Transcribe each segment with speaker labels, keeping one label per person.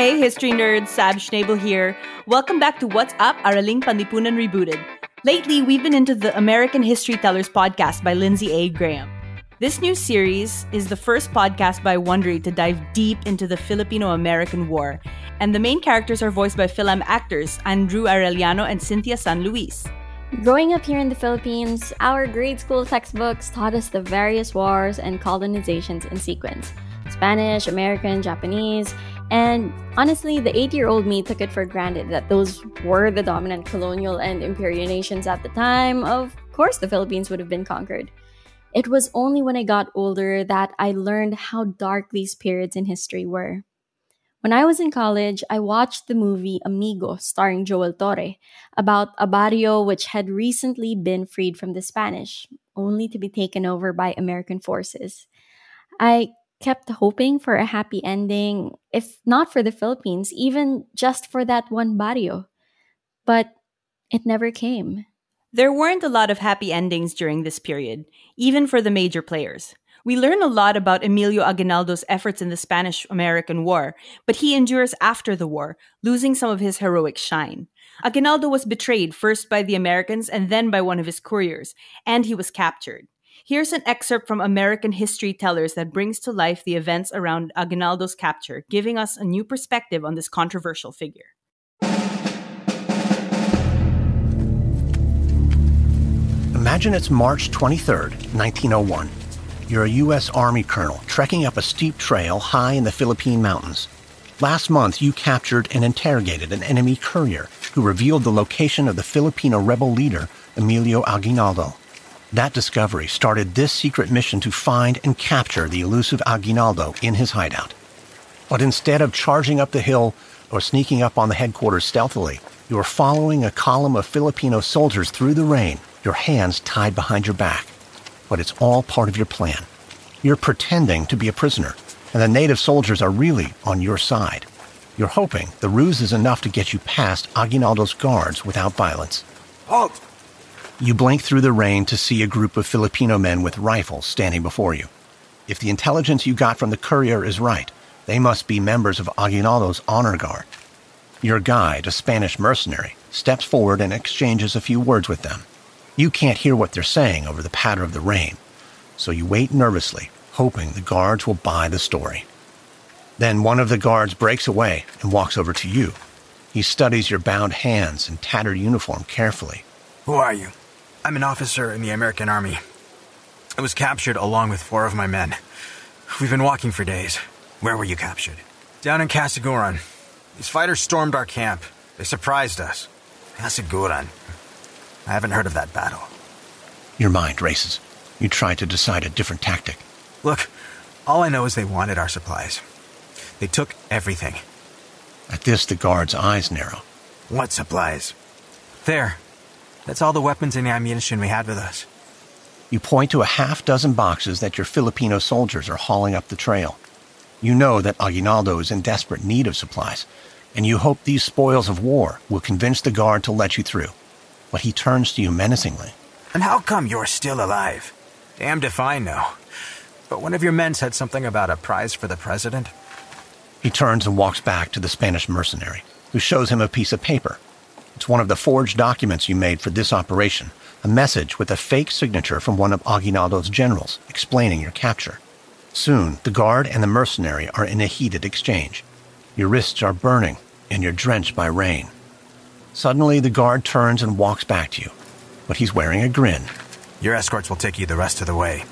Speaker 1: Hey, history nerds, Sab Schnabel here. Welcome back to What's Up, Araling Panlipunan Rebooted. Lately, we've been into the American History Tellers podcast by Lindsay A. Graham. This new series is the first podcast by Wondery to dive deep into the Filipino-American War, and the main characters are voiced by Film actors Andrew Arellano and Cynthia San Luis.
Speaker 2: Growing up here in the Philippines, our grade school textbooks taught us the various wars and colonizations in sequence Spanish, American, Japanese, and honestly, the eight year old me took it for granted that those were the dominant colonial and imperial nations at the time. Of course, the Philippines would have been conquered. It was only when I got older that I learned how dark these periods in history were. When I was in college, I watched the movie Amigo starring Joel Torre about a barrio which had recently been freed from the Spanish, only to be taken over by American forces. I kept hoping for a happy ending, if not for the Philippines, even just for that one barrio. But it never came.
Speaker 1: There weren't a lot of happy endings during this period, even for the major players. We learn a lot about Emilio Aguinaldo's efforts in the Spanish American War, but he endures after the war, losing some of his heroic shine. Aguinaldo was betrayed first by the Americans and then by one of his couriers, and he was captured. Here's an excerpt from American History Tellers that brings to life the events around Aguinaldo's capture, giving us a new perspective on this controversial figure.
Speaker 3: Imagine it's March 23rd, 1901. You're a U.S. Army colonel trekking up a steep trail high in the Philippine mountains. Last month, you captured and interrogated an enemy courier who revealed the location of the Filipino rebel leader, Emilio Aguinaldo. That discovery started this secret mission to find and capture the elusive Aguinaldo in his hideout. But instead of charging up the hill or sneaking up on the headquarters stealthily, you are following a column of Filipino soldiers through the rain, your hands tied behind your back. But it's all part of your plan. You're pretending to be a prisoner, and the native soldiers are really on your side. You're hoping the ruse is enough to get you past Aguinaldo's guards without violence.
Speaker 4: Halt!
Speaker 3: You blink through the rain to see a group of Filipino men with rifles standing before you. If the intelligence you got from the courier is right, they must be members of Aguinaldo's honor guard. Your guide, a Spanish mercenary, steps forward and exchanges a few words with them. You can't hear what they're saying over the patter of the rain, so you wait nervously, hoping the guards will buy the story. Then one of the guards breaks away and walks over to you. He studies your bound hands and tattered uniform carefully.
Speaker 4: Who are you? I'm an officer in the American Army. I was captured along with four of my men. We've been walking for days. Where were you captured? Down in Casiguran. These fighters stormed our camp. They surprised us. Casiguran. I haven't heard of that battle.
Speaker 3: Your mind races. You try to decide a different tactic.
Speaker 4: Look, all I know is they wanted our supplies. They took everything.
Speaker 3: At this, the guard's eyes narrow.
Speaker 4: What supplies? There, that's all the weapons and ammunition we had with us.
Speaker 3: You point to a half dozen boxes that your Filipino soldiers are hauling up the trail. You know that Aguinaldo is in desperate need of supplies, and you hope these spoils of war will convince the guard to let you through. But he turns to you menacingly.
Speaker 4: And how come you're still alive? Damned if I know. But one of your men said something about a prize for the president.
Speaker 3: He turns and walks back to the Spanish mercenary, who shows him a piece of paper it's one of the forged documents you made for this operation, a message with a fake signature from one of Aguinaldo's generals explaining your capture. Soon, the guard and the mercenary are in a heated exchange. Your wrists are burning, and you're drenched by rain. Suddenly, the guard turns and walks back to you, but he's wearing a grin.
Speaker 4: Your escorts will take you the rest of the way.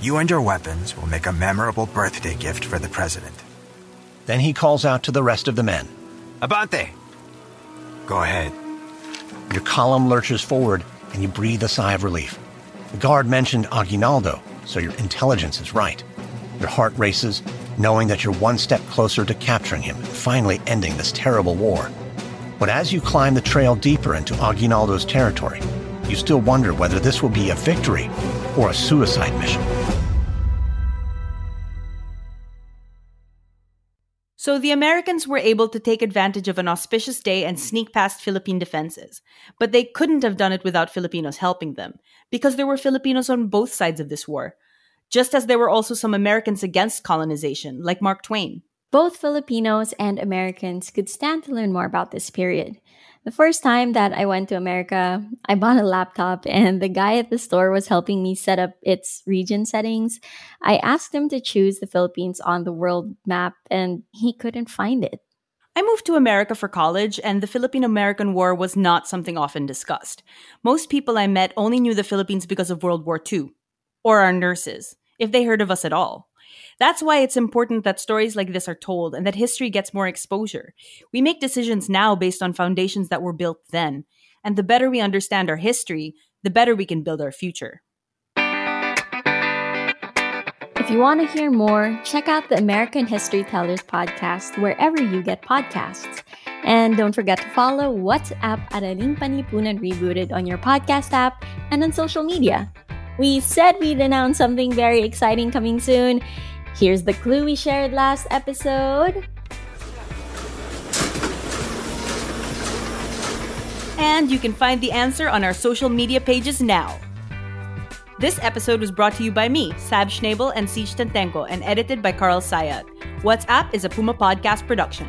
Speaker 4: You and your weapons will make a memorable birthday gift for the president.
Speaker 3: Then he calls out to the rest of the men.
Speaker 4: Abante! Go ahead.
Speaker 3: Your column lurches forward and you breathe a sigh of relief. The guard mentioned Aguinaldo, so your intelligence is right. Your heart races, knowing that you're one step closer to capturing him and finally ending this terrible war. But as you climb the trail deeper into Aguinaldo's territory, you still wonder whether this will be a victory or a suicide mission.
Speaker 1: So the Americans were able to take advantage of an auspicious day and sneak past Philippine defenses. But they couldn't have done it without Filipinos helping them, because there were Filipinos on both sides of this war, just as there were also some Americans against colonization, like Mark Twain.
Speaker 2: Both Filipinos and Americans could stand to learn more about this period. The first time that I went to America, I bought a laptop and the guy at the store was helping me set up its region settings. I asked him to choose the Philippines on the world map and he couldn't find it.
Speaker 1: I moved to America for college, and the Philippine American War was not something often discussed. Most people I met only knew the Philippines because of World War II, or our nurses, if they heard of us at all. That's why it's important that stories like this are told and that history gets more exposure. We make decisions now based on foundations that were built then. And the better we understand our history, the better we can build our future.
Speaker 2: If you want to hear more, check out the American History Tellers podcast wherever you get podcasts. And don't forget to follow What's Up Araling Panlipunan Rebooted on your podcast app and on social media. We said we'd announce something very exciting coming soon. Here's the clue we shared last episode.
Speaker 1: And you can find the answer on our social media pages now. This episode was brought to you by me, Sab Schnabel and Siege Tantenko, and edited by Carl Sayat. What's is a Puma Podcast production.